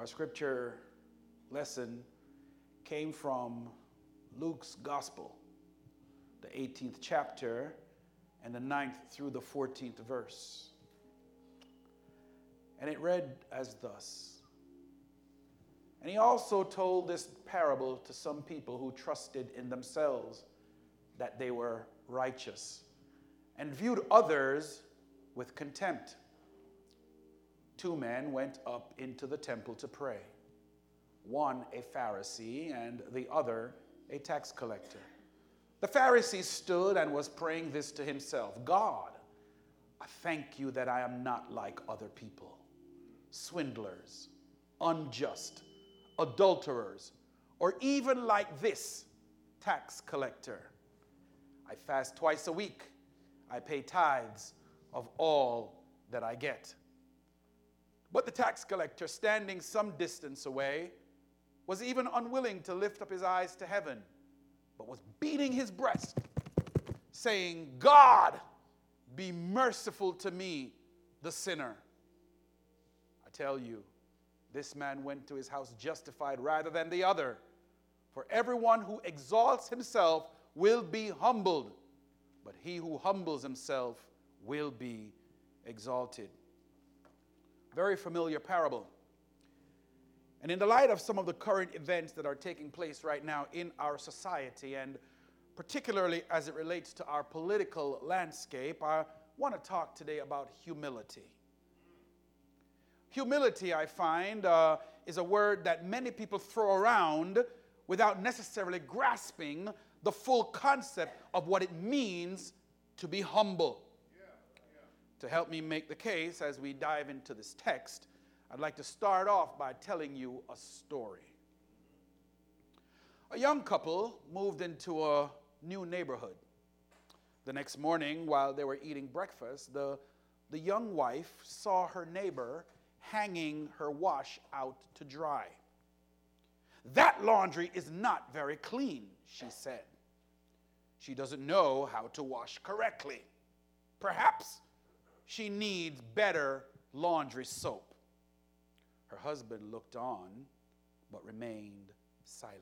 Our scripture lesson came from Luke's Gospel, the 18th chapter, and the 9th through the 14th verse. And it read as thus And he also told this parable to some people who trusted in themselves that they were righteous and viewed others with contempt. Two men went up into the temple to pray, one a Pharisee and the other a tax collector. The Pharisee stood and was praying this to himself God, I thank you that I am not like other people, swindlers, unjust, adulterers, or even like this tax collector. I fast twice a week. I pay tithes of all that I get. But the tax collector, standing some distance away, was even unwilling to lift up his eyes to heaven, but was beating his breast, saying, God, be merciful to me, the sinner. I tell you, this man went to his house justified rather than the other. For everyone who exalts himself will be humbled, but he who humbles himself will be exalted. Very familiar parable. And in the light of some of the current events that are taking place right now in our society, and particularly as it relates to our political landscape, I want to talk today about humility. Humility, I find, uh, is a word that many people throw around without necessarily grasping the full concept of what it means to be humble. To help me make the case as we dive into this text, I'd like to start off by telling you a story. A young couple moved into a new neighborhood. The next morning, while they were eating breakfast, the, the young wife saw her neighbor hanging her wash out to dry. That laundry is not very clean, she said. She doesn't know how to wash correctly. Perhaps she needs better laundry soap. Her husband looked on, but remained silent.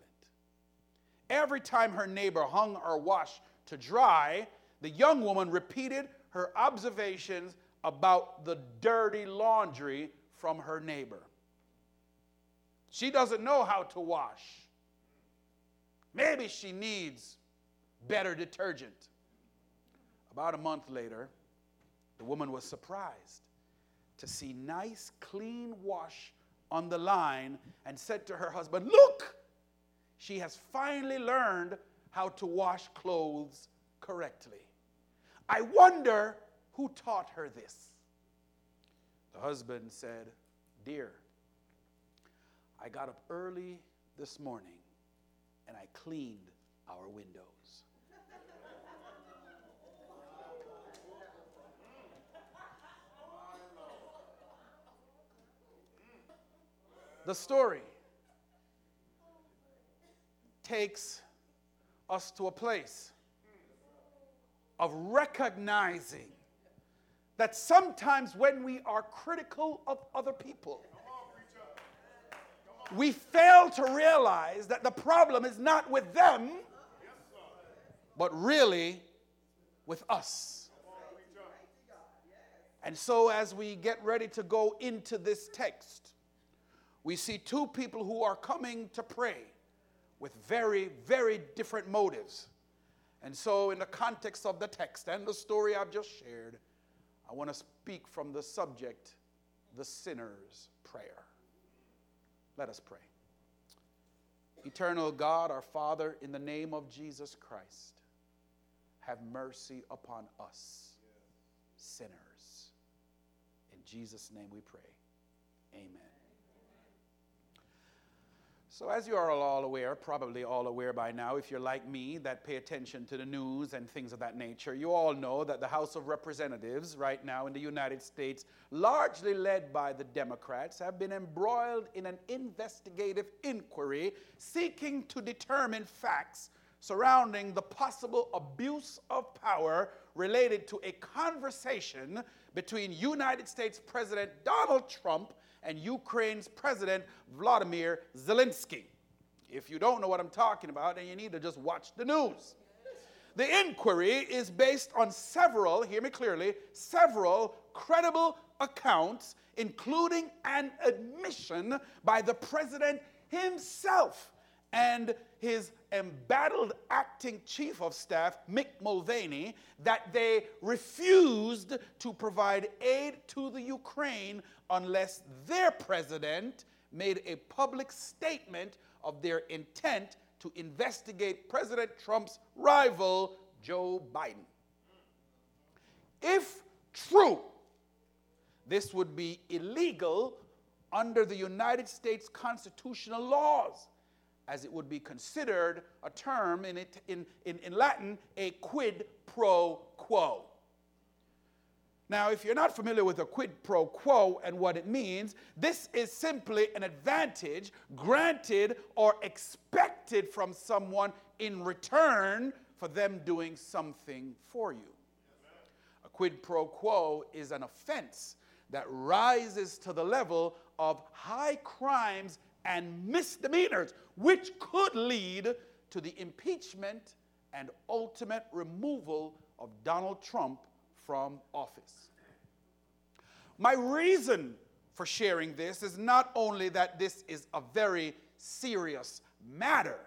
Every time her neighbor hung her wash to dry, the young woman repeated her observations about the dirty laundry from her neighbor. She doesn't know how to wash. Maybe she needs better detergent. About a month later, the woman was surprised to see nice, clean wash on the line and said to her husband, Look, she has finally learned how to wash clothes correctly. I wonder who taught her this. The husband said, Dear, I got up early this morning and I cleaned our windows. The story takes us to a place of recognizing that sometimes when we are critical of other people, we fail to realize that the problem is not with them, but really with us. And so, as we get ready to go into this text, we see two people who are coming to pray with very, very different motives. And so, in the context of the text and the story I've just shared, I want to speak from the subject, the sinner's prayer. Let us pray. Eternal God, our Father, in the name of Jesus Christ, have mercy upon us, sinners. In Jesus' name we pray. Amen. So, as you are all aware, probably all aware by now, if you're like me, that pay attention to the news and things of that nature, you all know that the House of Representatives, right now in the United States, largely led by the Democrats, have been embroiled in an investigative inquiry seeking to determine facts surrounding the possible abuse of power related to a conversation between United States President Donald Trump and Ukraine's President Vladimir Zelensky. If you don't know what I'm talking about, then you need to just watch the news. The inquiry is based on several, hear me clearly, several credible accounts, including an admission by the president himself and his embattled acting chief of staff, Mick Mulvaney, that they refused to provide aid to the Ukraine unless their president made a public statement of their intent to investigate President Trump's rival, Joe Biden. If true, this would be illegal under the United States constitutional laws, as it would be considered a term in, it, in, in, in Latin, a quid pro quo. Now, if you're not familiar with a quid pro quo and what it means, this is simply an advantage granted or expected from someone in return for them doing something for you. A quid pro quo is an offense that rises to the level of high crimes and misdemeanors, which could lead to the impeachment and ultimate removal of Donald Trump from office. My reason for sharing this is not only that this is a very serious matter,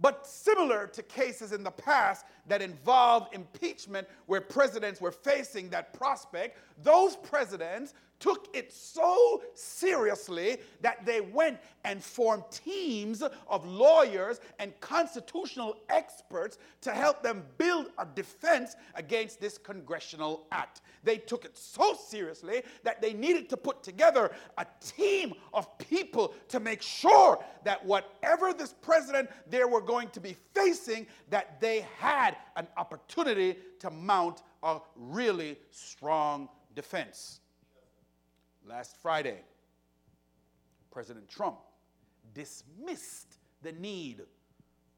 but similar to cases in the past that involved impeachment where presidents were facing that prospect, those presidents took it so seriously that they went and formed teams of lawyers and constitutional experts to help them build a defense against this congressional act. They took it so seriously that they needed to put together a team of people to make sure that whatever this president they were going to be facing that they had an opportunity to mount a really strong defense. Last Friday, President Trump dismissed the need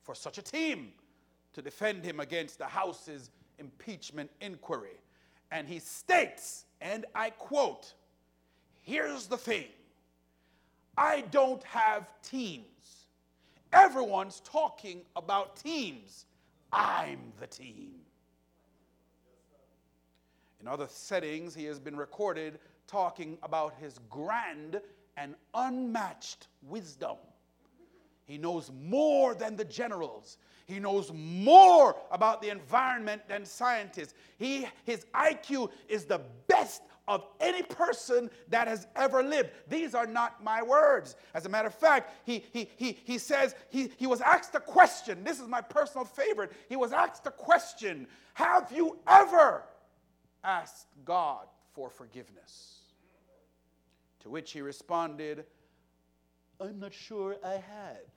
for such a team to defend him against the House's impeachment inquiry. And he states, and I quote, Here's the thing I don't have teams. Everyone's talking about teams. I'm the team. In other settings, he has been recorded talking about his grand and unmatched wisdom. He knows more than the generals. He knows more about the environment than scientists. He, his IQ is the best of any person that has ever lived. These are not my words. As a matter of fact, he, he, he, he says he, he was asked a question. This is my personal favorite. He was asked a question Have you ever asked God for forgiveness? To which he responded, I'm not sure I have.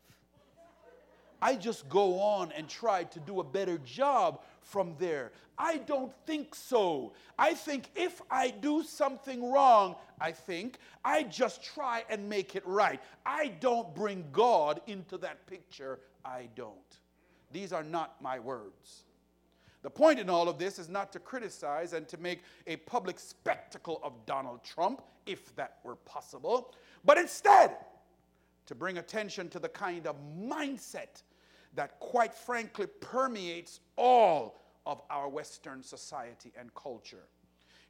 I just go on and try to do a better job from there. I don't think so. I think if I do something wrong, I think I just try and make it right. I don't bring God into that picture. I don't. These are not my words. The point in all of this is not to criticize and to make a public spectacle of Donald Trump, if that were possible, but instead to bring attention to the kind of mindset that, quite frankly, permeates all of our Western society and culture.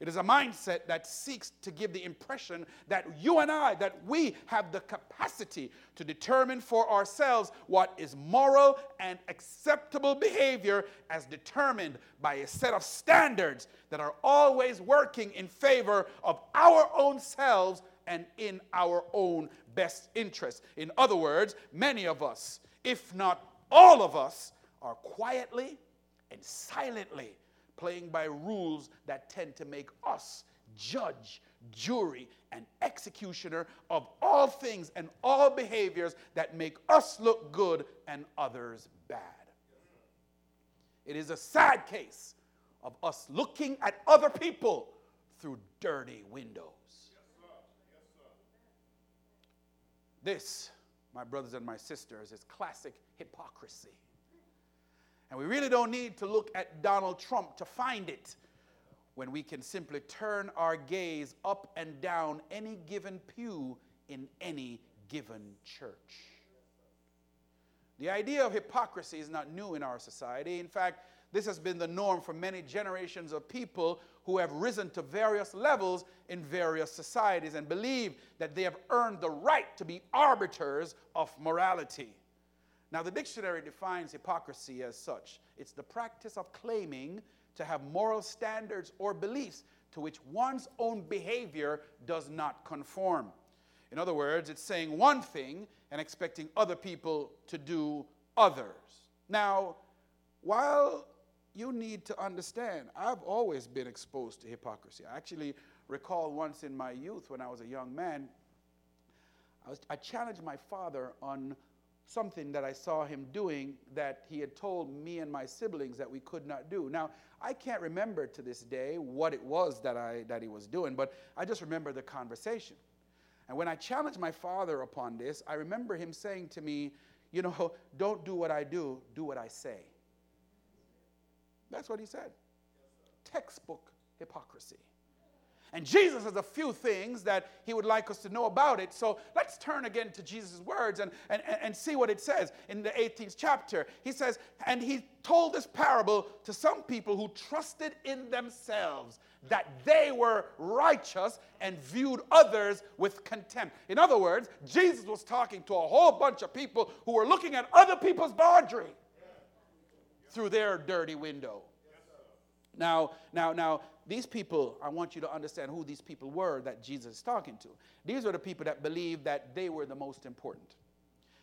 It is a mindset that seeks to give the impression that you and I, that we have the capacity to determine for ourselves what is moral and acceptable behavior as determined by a set of standards that are always working in favor of our own selves and in our own best interest. In other words, many of us, if not all of us, are quietly and silently playing by rules that tend to make us judge, jury, and executioner of all things and all behaviors that make us look good and others bad. It is a sad case of us looking at other people through dirty windows. This, my brothers and my sisters, is classic hypocrisy. And we really don't need to look at Donald Trump to find it. when we can simply turn our gaze up and down any given pew in any given church. The idea of hypocrisy is not new in our society. In fact, this has been the norm for many generations of people who have risen to various levels in various societies and believe that they have earned the right to be arbiters of morality. Now, the dictionary defines hypocrisy as such it's the practice of claiming to have moral standards or beliefs to which one's own behavior does not conform. In other words, it's saying one thing and expecting other people to do others. Now, while you need to understand, I've always been exposed to hypocrisy. I actually recall once in my youth when I was a young man, I, was, I challenged my father on something that I saw him doing that he had told me and my siblings that we could not do. Now, I can't remember to this day what it was that, I, that he was doing, but I just remember the conversation. And when I challenged my father upon this, I remember him saying to me, You know, don't do what I do, do what I say. That's what he said. Textbook hypocrisy. And Jesus has a few things that he would like us to know about it. So let's turn again to Jesus' words and, and, and see what it says in the 18th chapter. He says, And he told this parable to some people who trusted in themselves that they were righteous and viewed others with contempt. In other words, Jesus was talking to a whole bunch of people who were looking at other people's laundry through their dirty window. Now, now, now, these people, I want you to understand who these people were that Jesus is talking to. These are the people that believed that they were the most important.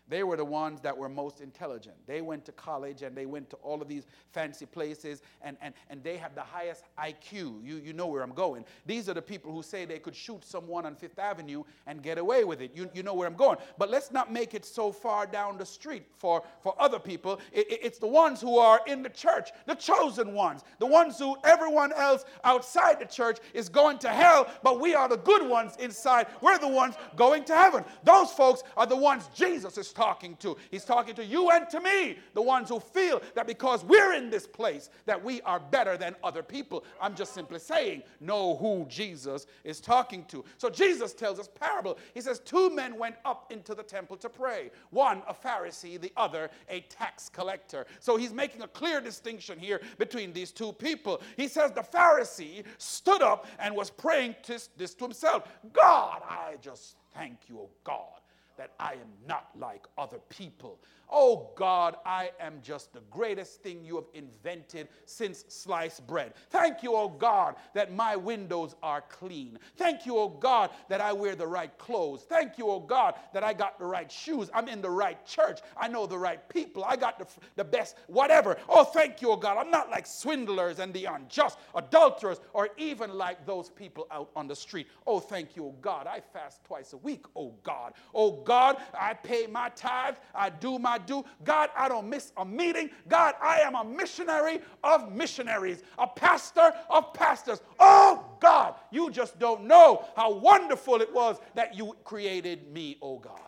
They were the ones that were most intelligent. They went to college and they went to all of these fancy places and, and, and they have the highest IQ. You, you know where I'm going. These are the people who say they could shoot someone on Fifth Avenue and get away with it. You, you know where I'm going. But let's not make it so far down the street for, for other people. It, it, it's the ones who are in the church, the chosen ones, the ones who everyone else outside the church is going to hell, but we are the good ones inside. We're the ones going to heaven. Those folks are the ones Jesus is talking to. He's talking to you and to me, the ones who feel that because we're in this place, that we are better than other people. I'm just simply saying, know who Jesus is talking to. So Jesus tells us parable. He says, Two men went up into the temple to pray. One, a Pharisee, the other, a tax collector. So he's making a clear distinction here between these two people. He says, The Pharisee stood up and was praying this, this to himself God, I just thank you, oh God that I am not like other people. Oh God, I am just the greatest thing you have invented since sliced bread. Thank you, oh God, that my windows are clean. Thank you, oh God, that I wear the right clothes. Thank you, oh God, that I got the right shoes. I'm in the right church. I know the right people. I got the, the best whatever. Oh, thank you, oh God. I'm not like swindlers and the unjust, adulterers, or even like those people out on the street. Oh, thank you, oh God. I fast twice a week, oh God. Oh God, I pay my tithe. I do my do. God, I don't miss a meeting. God, I am a missionary of missionaries, a pastor of pastors. Oh, God, you just don't know how wonderful it was that you created me, oh God.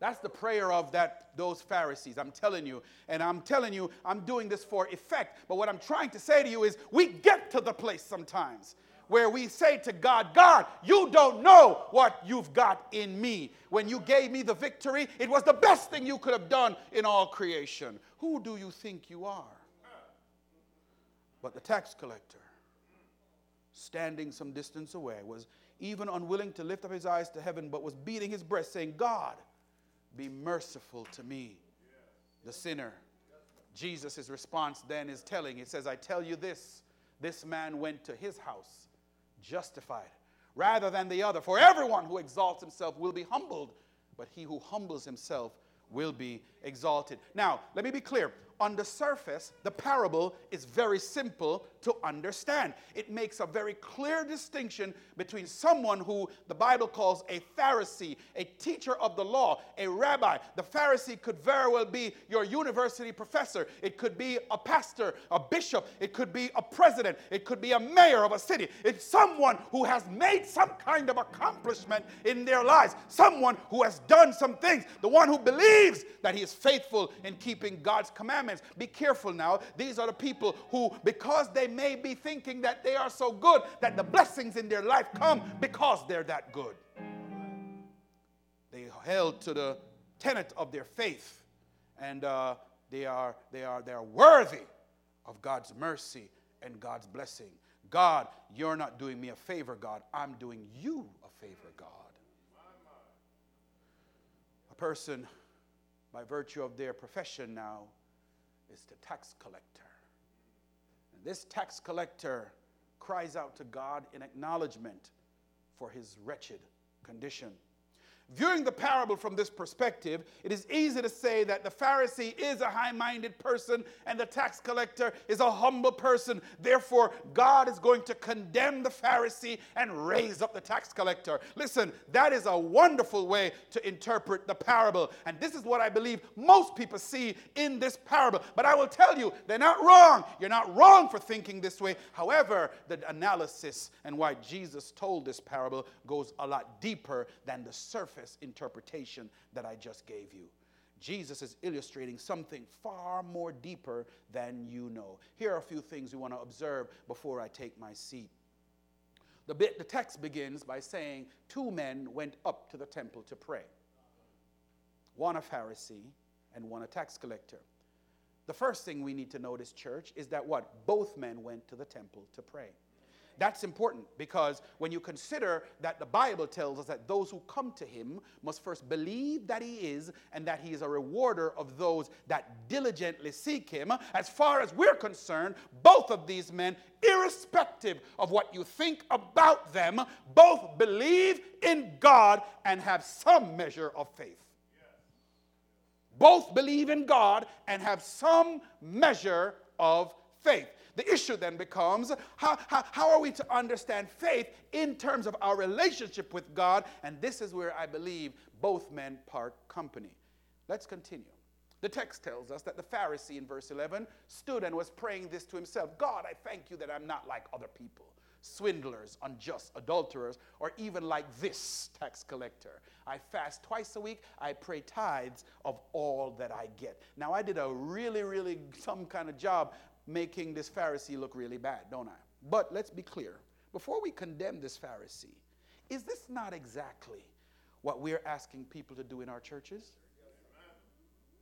That's the prayer of that those Pharisees. I'm telling you, and I'm telling you, I'm doing this for effect. But what I'm trying to say to you is, we get to the place sometimes where we say to God, God, you don't know what you've got in me. When you gave me the victory, it was the best thing you could have done in all creation. Who do you think you are? But the tax collector, standing some distance away, was even unwilling to lift up his eyes to heaven, but was beating his breast, saying, God, be merciful to me, the sinner. Jesus' response then is telling, it says, I tell you this, this man went to his house justified rather than the other. For everyone who exalts himself will be humbled, but he who humbles himself will be exalted. Now, let me be clear on the surface, the parable is very simple to understand. It makes a very clear distinction between someone who the Bible calls a Pharisee, a teacher of the law, a rabbi. The Pharisee could very well be your university professor, it could be a pastor, a bishop, it could be a president, it could be a mayor of a city. It's someone who has made some kind of accomplishment in their lives, someone who has done some things, the one who believes that he is faithful in keeping God's commandments. Be careful now. These are the people who, because they may be thinking that they are so good, that the blessings in their life come because they're that good. They held to the tenet of their faith, and uh, they, are, they, are, they are worthy of God's mercy and God's blessing. God, you're not doing me a favor, God. I'm doing you a favor, God. A person, by virtue of their profession now, is the tax collector. And this tax collector cries out to God in acknowledgement for his wretched condition. Viewing the parable from this perspective, it is easy to say that the Pharisee is a high minded person and the tax collector is a humble person. Therefore, God is going to condemn the Pharisee and raise up the tax collector. Listen, that is a wonderful way to interpret the parable. And this is what I believe most people see in this parable. But I will tell you, they're not wrong. You're not wrong for thinking this way. However, the analysis and why Jesus told this parable goes a lot deeper than the surface surface interpretation that I just gave you. Jesus is illustrating something far more deeper than you know. Here are a few things we want to observe before I take my seat. The, bit, the text begins by saying, Two men went up to the temple to pray one a Pharisee and one a tax collector. The first thing we need to notice, church, is that what? Both men went to the temple to pray. That's important because when you consider that the Bible tells us that those who come to him must first believe that he is and that he is a rewarder of those that diligently seek him, as far as we're concerned, both of these men, irrespective of what you think about them, both believe in God and have some measure of faith. Both believe in God and have some measure of faith. The issue then becomes how, how, how are we to understand faith in terms of our relationship with God? And this is where I believe both men part company. Let's continue. The text tells us that the Pharisee in verse 11 stood and was praying this to himself God, I thank you that I'm not like other people swindlers, unjust, adulterers, or even like this tax collector. I fast twice a week. I pray tithes of all that I get. Now, I did a really, really some kind of job making this Pharisee look really bad, don't I? But let's be clear. Before we condemn this Pharisee, is this not exactly what we're asking people to do in our churches?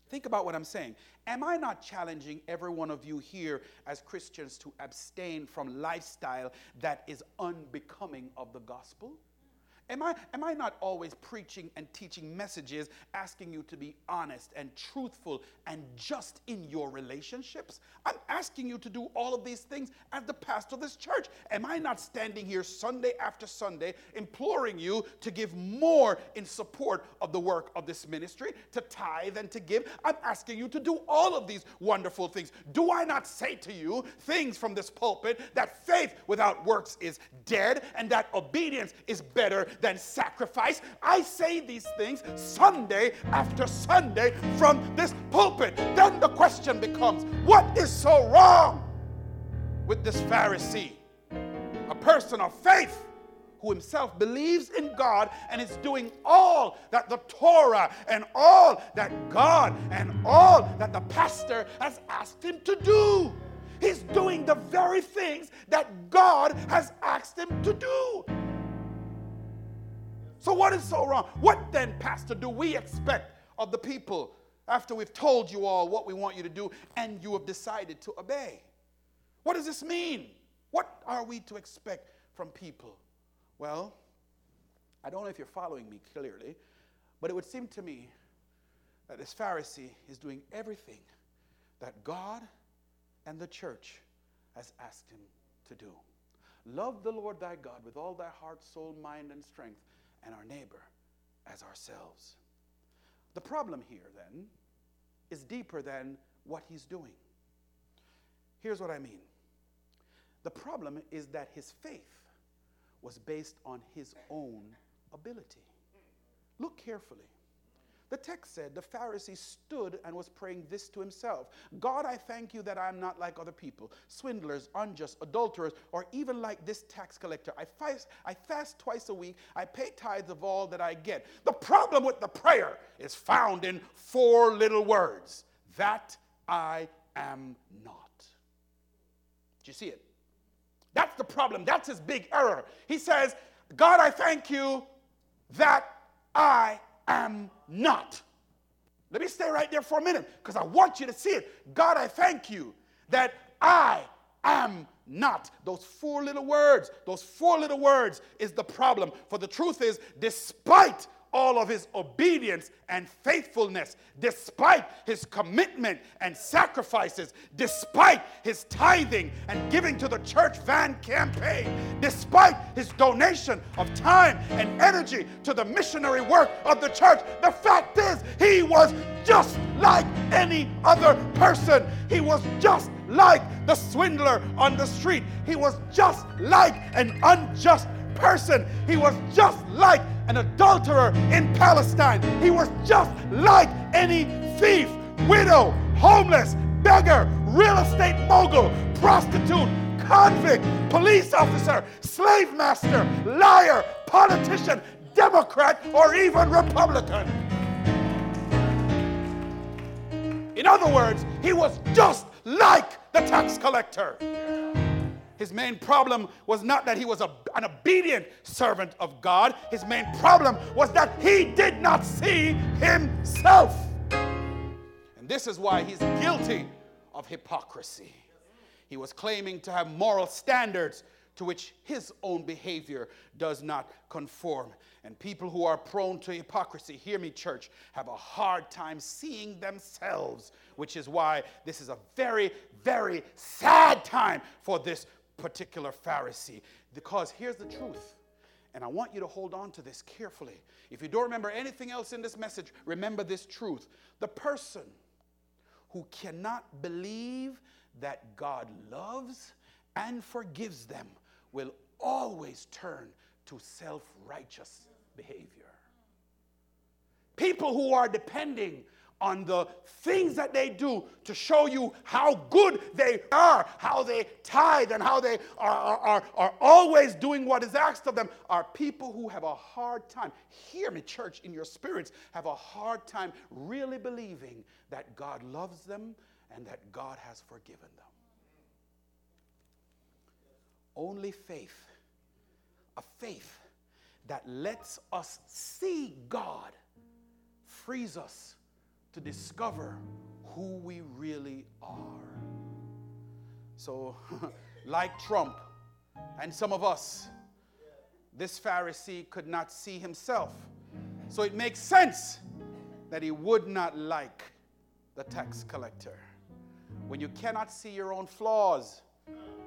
Think about what I'm saying. Am I not challenging every one of you here as Christians to abstain from lifestyle that is unbecoming of the gospel? Am I, am I not always preaching and teaching messages asking you to be honest and truthful and just in your relationships? I'm asking you to do all of these things as the pastor of this church. Am I not standing here Sunday after Sunday imploring you to give more in support of the work of this ministry, to tithe and to give? I'm asking you to do all of these wonderful things. Do I not say to you things from this pulpit that faith without works is dead and that obedience is better than sacrifice. I say these things Sunday after Sunday from this pulpit. Then the question becomes what is so wrong with this Pharisee? A person of faith who himself believes in God and is doing all that the Torah and all that God and all that the pastor has asked him to do. He's doing the very things that God has asked him to do. So, what is so wrong? What then, Pastor, do we expect of the people after we've told you all what we want you to do and you have decided to obey? What does this mean? What are we to expect from people? Well, I don't know if you're following me clearly, but it would seem to me that this Pharisee is doing everything that God and the church has asked him to do. Love the Lord thy God with all thy heart, soul, mind, and strength and our neighbor as ourselves. The problem here, then, is deeper than what he's doing. Here's what I mean the problem is that his faith was based on his own ability. Look carefully. The text said the Pharisee stood and was praying this to himself God, I thank you that I'm not like other people, swindlers, unjust, adulterers, or even like this tax collector. I fast, I fast twice a week, I pay tithes of all that I get. The problem with the prayer is found in four little words that I am not. Do you see it? That's the problem. That's his big error. He says, God, I thank you that I am not. Let me stay right there for a minute because I want you to see it. God, I thank you that I am not. Those four little words, those four little words is the problem. For the truth is, despite all of his obedience and faithfulness, despite his commitment and sacrifices, despite his tithing and giving to the church van campaign, despite his donation of time and energy to the missionary work of the church. The fact is, he was just like any other person. He was just like the swindler on the street. He was just like an unjust person. He was just like an adulterer in Palestine. He was just like any thief, widow, homeless, beggar, real estate mogul, prostitute, convict, police officer, slave master, liar, politician, Democrat, or even Republican. In other words, he was just like the tax collector. His main problem was not that he was a, an obedient servant of God, his main problem was that he did not see himself. And this is why he's guilty of hypocrisy. He was claiming to have moral standards to which his own behavior does not conform. And people who are prone to hypocrisy, hear me, church, have a hard time seeing themselves, which is why this is a very, very sad time for this particular Pharisee. Because here's the truth, and I want you to hold on to this carefully. If you don't remember anything else in this message, remember this truth. The person who cannot believe that God loves and forgives them will always turn to self righteous behavior. People who are depending on the things that they do to show you how good they are, how they tithe, and how they are, are, are, always doing what is asked of them, are people who have a hard time. Hear me, church, in your spirits, have a hard time really believing that God loves them and that God has forgiven them. Only faith, a faith that lets us see God, frees us to discover who we really are. So, like Trump and some of us, this Pharisee could not see himself. So it makes sense that he would not like the tax collector. When you cannot see your own flaws,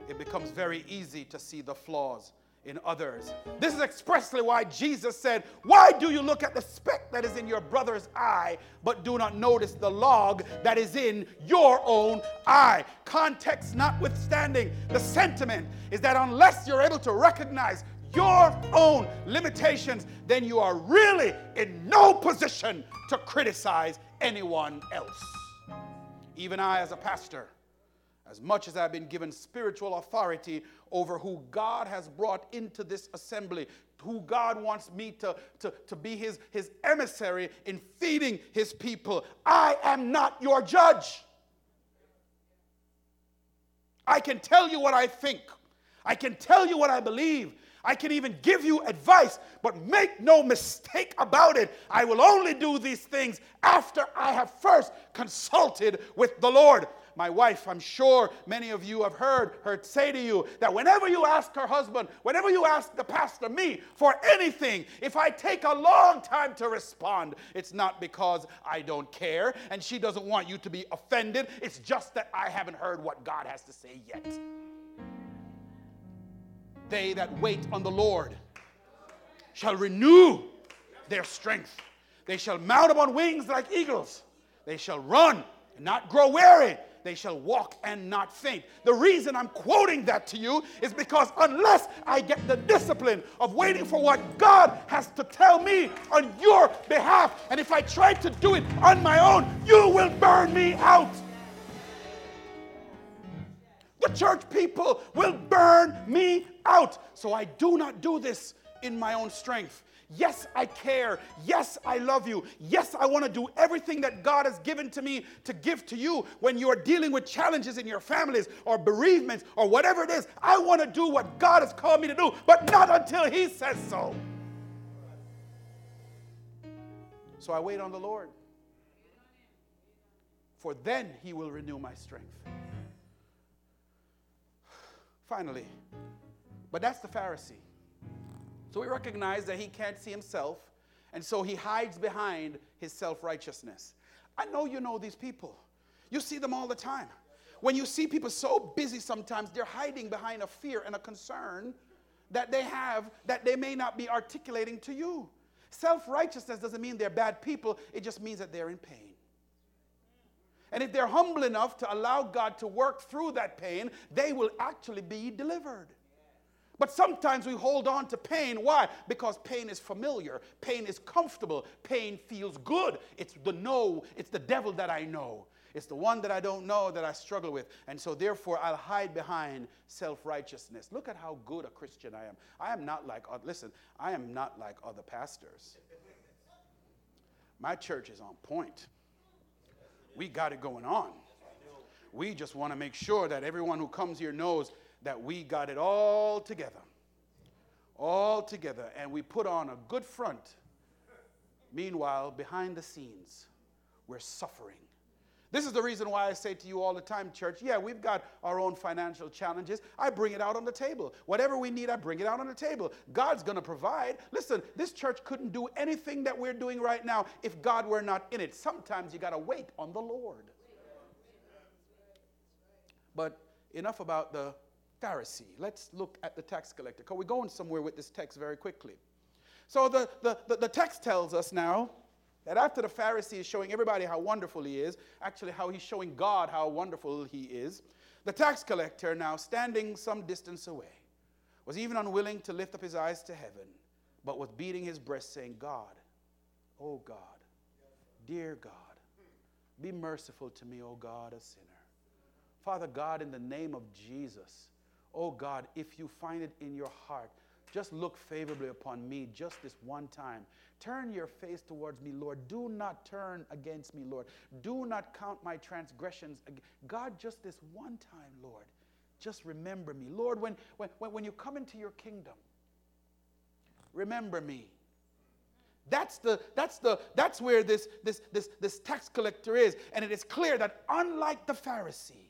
it becomes very easy to see the flaws in others. This is expressly why Jesus said, Why do you look at the speck that is in your brother's eye, but do not notice the log that is in your own eye? Context notwithstanding, the sentiment is that unless you're able to recognize your own limitations, then you are really in no position to criticize anyone else. Even I, as a pastor, as much as I've been given spiritual authority over who God has brought into this assembly, who God wants me to, to, to be his, his emissary in feeding his people, I am not your judge. I can tell you what I think, I can tell you what I believe. I can even give you advice, but make no mistake about it. I will only do these things after I have first consulted with the Lord my wife, I'm sure many of you have heard her say to you that whenever you ask her husband, whenever you ask the pastor, me, for anything, if I take a long time to respond, it's not because I don't care and she doesn't want you to be offended. It's just that I haven't heard what God has to say yet. They that wait on the Lord shall renew their strength. They shall mount upon wings like eagles. They shall run and not grow weary. They shall walk and not faint. The reason I'm quoting that to you is because unless I get the discipline of waiting for what God has to tell me on your behalf, and if I try to do it on my own, you will burn me out. The church people will burn me out. So I do not do this in my own strength. Yes, I care. Yes, I love you. Yes, I want to do everything that God has given to me to give to you when you are dealing with challenges in your families or bereavements or whatever it is. I want to do what God has called me to do, but not until He says so. So I wait on the Lord, for then He will renew my strength. Finally, but that's the Pharisee. So we recognize that he can't see himself, and so he hides behind his self righteousness. I know you know these people, you see them all the time. When you see people so busy sometimes, they're hiding behind a fear and a concern that they have that they may not be articulating to you. Self righteousness doesn't mean they're bad people, it just means that they're in pain. And if they're humble enough to allow God to work through that pain, they will actually be delivered. But sometimes we hold on to pain. Why? Because pain is familiar, pain is comfortable, pain feels good. It's the no, it's the devil that I know. It's the one that I don't know that I struggle with. And so, therefore, I'll hide behind self righteousness. Look at how good a Christian I am. I am not like, listen, I am not like other pastors. My church is on point. We got it going on. We just want to make sure that everyone who comes here knows that we got it all together. All together. And we put on a good front. Meanwhile, behind the scenes, we're suffering. This is the reason why I say to you all the time, church, yeah, we've got our own financial challenges. I bring it out on the table. Whatever we need, I bring it out on the table. God's going to provide. Listen, this church couldn't do anything that we're doing right now if God were not in it. Sometimes you got to wait on the Lord. But enough about the Pharisee. Let's look at the tax collector, because we're going somewhere with this text very quickly. So the, the, the, the, text tells us now that after the Pharisee is showing everybody how wonderful he is, actually, how he's showing God how wonderful he is, the tax collector, now standing some distance away, was even unwilling to lift up his eyes to heaven, but was beating his breast, saying, God, oh God, dear God, be merciful to me, oh God, a sinner. Father God, in the name of Jesus, Oh God, if you find it in your heart, just look favorably upon me just this one time. Turn your face towards me, Lord. Do not turn against me, Lord. Do not count my transgressions. God, just this one time, Lord, just remember me. Lord, when, when, when you come into your kingdom, remember me. That's, the, that's, the, that's where this, this, this, this tax collector is. And it is clear that unlike the Pharisee,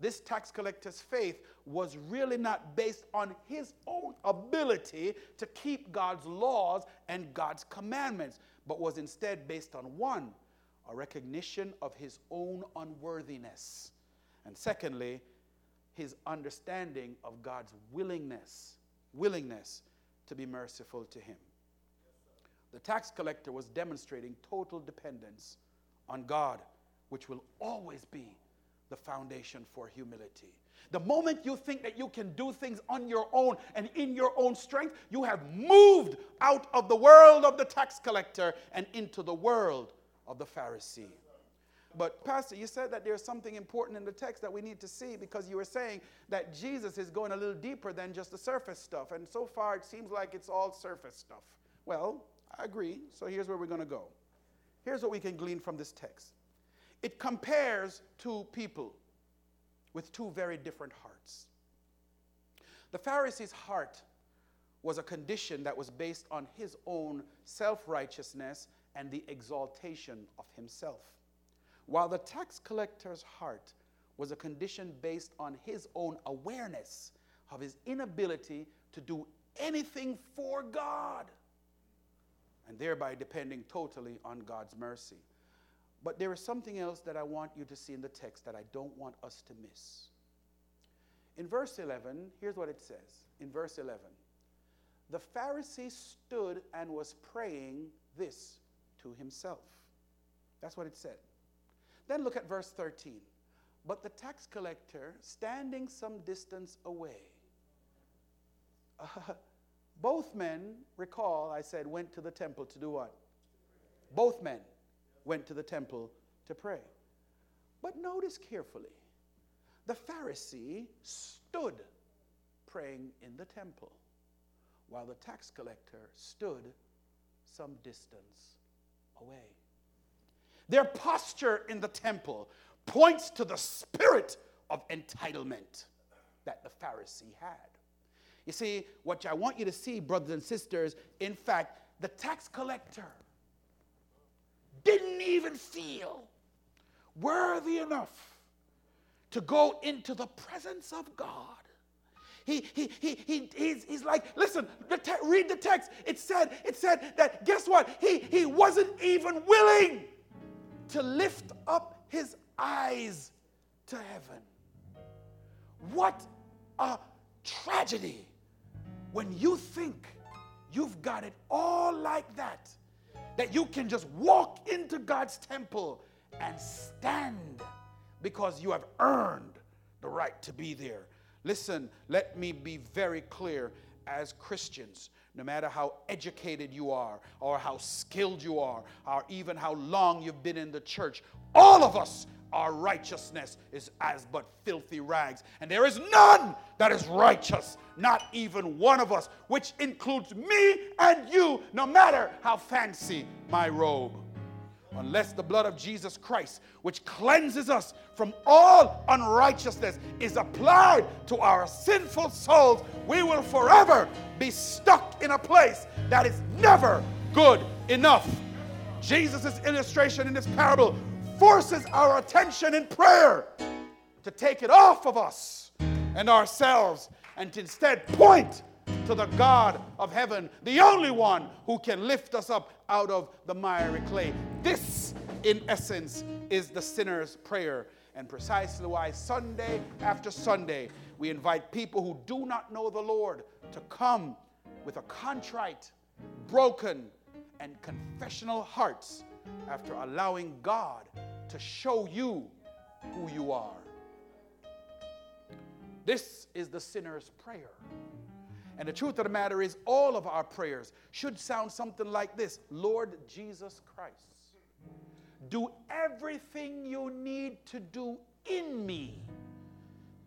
this tax collector's faith was really not based on his own ability to keep God's laws and God's commandments, but was instead based on one, a recognition of his own unworthiness. And secondly, his understanding of God's willingness, willingness to be merciful to him. The tax collector was demonstrating total dependence on God, which will always be the foundation for humility. The moment you think that you can do things on your own and in your own strength, you have moved out of the world of the tax collector and into the world of the Pharisee. But, Pastor, you said that there's something important in the text that we need to see because you were saying that Jesus is going a little deeper than just the surface stuff. And so far, it seems like it's all surface stuff. Well, I agree. So here's where we're going to go. Here's what we can glean from this text it compares two people with two very different hearts. The Pharisee's heart was a condition that was based on his own self righteousness and the exaltation of himself, while the tax collector's heart was a condition based on his own awareness of his inability to do anything for God, and thereby depending totally on God's mercy. But there is something else that I want you to see in the text that I don't want us to miss. In verse 11, here's what it says. In verse 11, the Pharisee stood and was praying this to himself. That's what it said. Then look at verse 13. But the tax collector, standing some distance away, uh, both men, recall, I said, went to the temple to do what? Both men went to the temple to pray. But notice carefully the Pharisee stood praying in the temple, while the tax collector stood some distance away. Their posture in the temple points to the spirit of entitlement that the Pharisee had. You see, what I want you to see, brothers and sisters, in fact, the tax collector didn't even feel worthy enough to go into the presence of God. He, he, he, he, he's, he's like, listen, the te- read the text. It said, it said that guess what? He, he wasn't even willing to lift up his eyes to heaven. What a tragedy when you think you've got it all like that, that you can just walk into God's temple and stand because you have earned the right to be there. Listen, let me be very clear as Christians, no matter how educated you are, or how skilled you are, or even how long you've been in the church, all of us our righteousness is as but filthy rags. And there is none that is righteous, not even one of us, which includes me and you, no matter how fancy my robe. Unless the blood of Jesus Christ, which cleanses us from all unrighteousness, is applied to our sinful souls, we will forever be stuck in a place that is never good enough. Jesus' illustration in this parable forces our attention in prayer to take it off of us and ourselves and to instead point to the God of heaven, the only one who can lift us up out of the miry clay. This, in essence, is the sinner's prayer. And precisely why Sunday after Sunday, we invite people who do not know the Lord to come with a contrite, broken, and confessional hearts after allowing God to show you who you are. This is the sinner's prayer. And the truth of the matter is, all of our prayers should sound something like this Lord Jesus Christ, do everything you need to do in me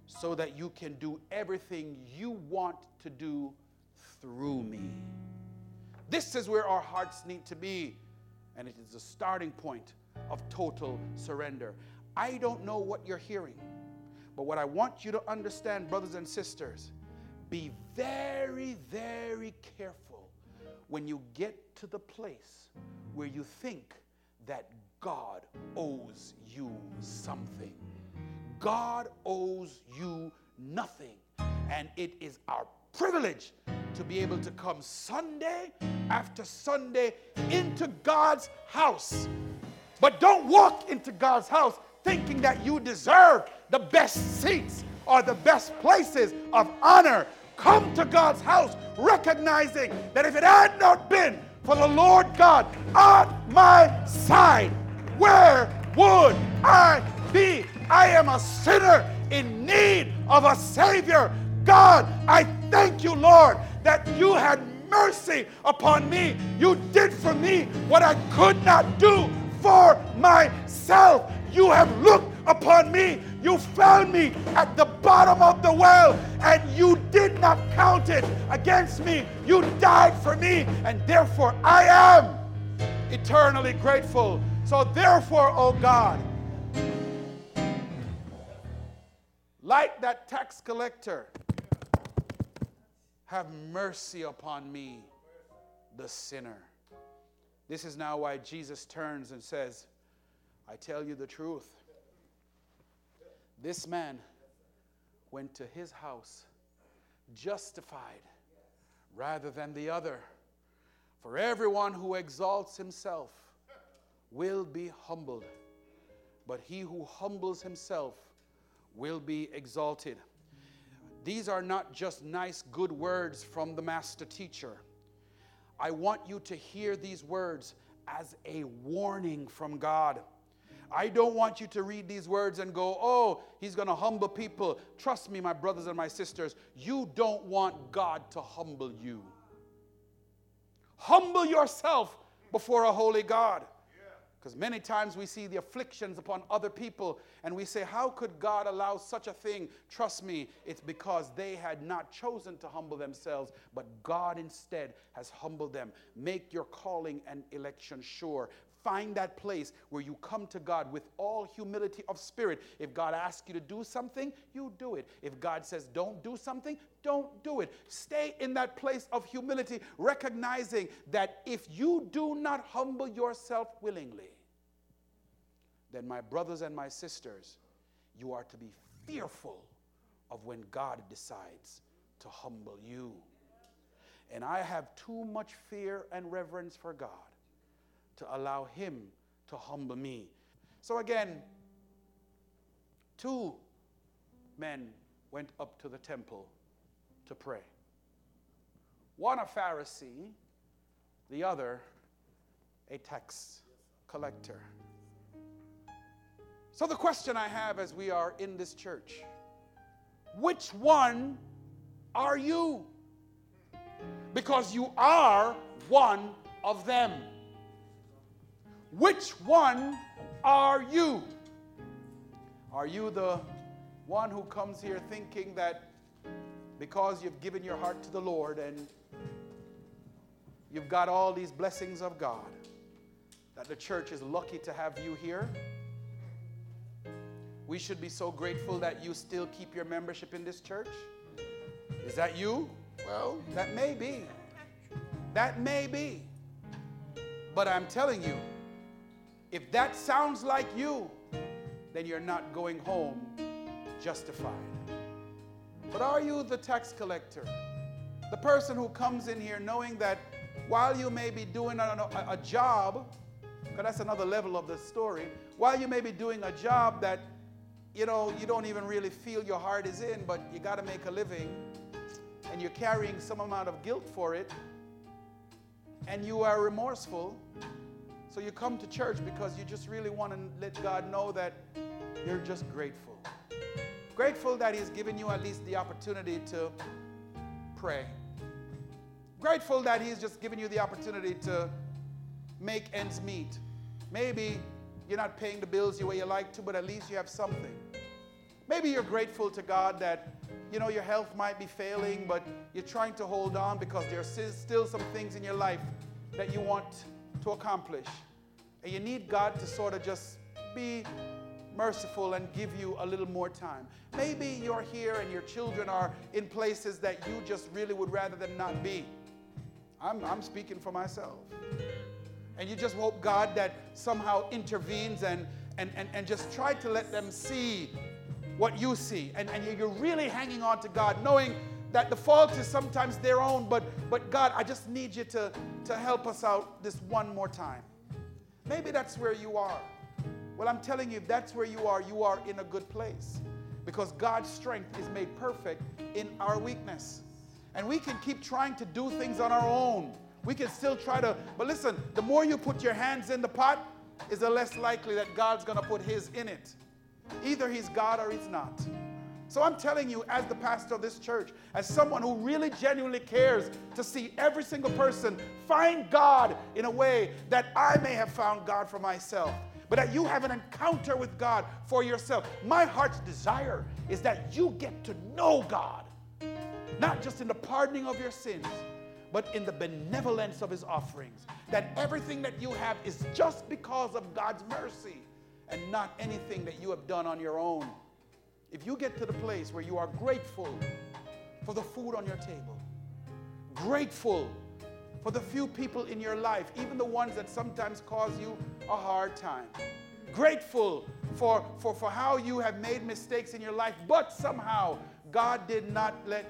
so that you can do everything you want to do through me. This is where our hearts need to be, and it is the starting point of total surrender. I don't know what you're hearing, but what I want you to understand, brothers and sisters, be very, very careful when you get to the place where you think that God owes you something. God owes you nothing. And it is our privilege to be able to come Sunday after Sunday into God's house but don't walk into God's house thinking that you deserve the best seats or the best places of honor. Come to God's house recognizing that if it had not been for the Lord God on my side, where would I be? I am a sinner in need of a Savior. God, I thank you, Lord, that you had mercy upon me. You did for me what I could not do for myself. You have looked upon me. You found me at the bottom of the well and you did not count it against me. You died for me, and therefore I am eternally grateful. So, therefore, oh God, like that tax collector, have mercy upon me, the sinner. This is now why Jesus turns and says, I tell you the truth. This man went to his house justified rather than the other. For everyone who exalts himself will be humbled, but he who humbles himself will be exalted. These are not just nice, good words from the master teacher. I want you to hear these words as a warning from God, I don't want you to read these words and go, oh, he's going to humble people. Trust me, my brothers and my sisters, you don't want God to humble you. Humble yourself before a holy God. Because many times we see the afflictions upon other people and we say, How could God allow such a thing? Trust me, it's because they had not chosen to humble themselves, but God instead has humbled them. Make your calling and election sure. Find that place where you come to God with all humility of spirit. If God asks you to do something, you do it. If God says don't do something, don't do it. Stay in that place of humility, recognizing that if you do not humble yourself willingly, then, my brothers and my sisters, you are to be fearful of when God decides to humble you. And I have too much fear and reverence for God to allow Him to humble me. So, again, two men went up to the temple to pray one a Pharisee, the other a tax collector. So, the question I have as we are in this church which one are you? Because you are one of them. Which one are you? Are you the one who comes here thinking that because you've given your heart to the Lord and you've got all these blessings of God, that the church is lucky to have you here? We should be so grateful that you still keep your membership in this church. Is that you? Well, that may be. That may be. But I'm telling you, if that sounds like you, then you're not going home justified. But are you the tax collector? The person who comes in here knowing that while you may be doing a, a, a job, because that's another level of the story, while you may be doing a job that you know you don't even really feel your heart is in, but you got to make a living, and you're carrying some amount of guilt for it, and you are remorseful, so you come to church because you just really want to let God know that you're just grateful. Grateful that He's given you at least the opportunity to pray. Grateful that He's just given you the opportunity to make ends meet. Maybe you're not paying the bills the way you like to, but at least you have something. Maybe you're grateful to God that you know your health might be failing, but you're trying to hold on because there's still some things in your life that you want to accomplish. And you need God to sort of just be merciful and give you a little more time. Maybe you're here and your children are in places that you just really would rather them not be. I'm, I'm speaking for myself. And you just hope God that somehow intervenes and, and, and, and just try to let them see what you see. And, and you're really hanging on to God, knowing that the fault is sometimes their own, but, but God, I just need you to, to help us out this one more time. Maybe that's where you are. Well, I'm telling you, if that's where you are, you are in a good place because God's strength is made perfect in our weakness. And we can keep trying to do things on our own. We can still try to, but listen, the more you put your hands in the pot, is the less likely that God's to put his in it. Either he's God or he's not. So I'm telling you, as the pastor of this church, as someone who really genuinely cares to see every single person find God in a way that I may have found God for myself, but that you have an encounter with God for yourself. My heart's desire is that you get to know God, not just in the pardoning of your sins, but in the benevolence of his offerings. That everything that you have is just because of God's mercy and not anything that you have done on your own. If you get to the place where you are grateful for the food on your table, grateful for the few people in your life, even the ones that sometimes cause you a hard time, grateful for, for, for how you have made mistakes in your life, but somehow God did not let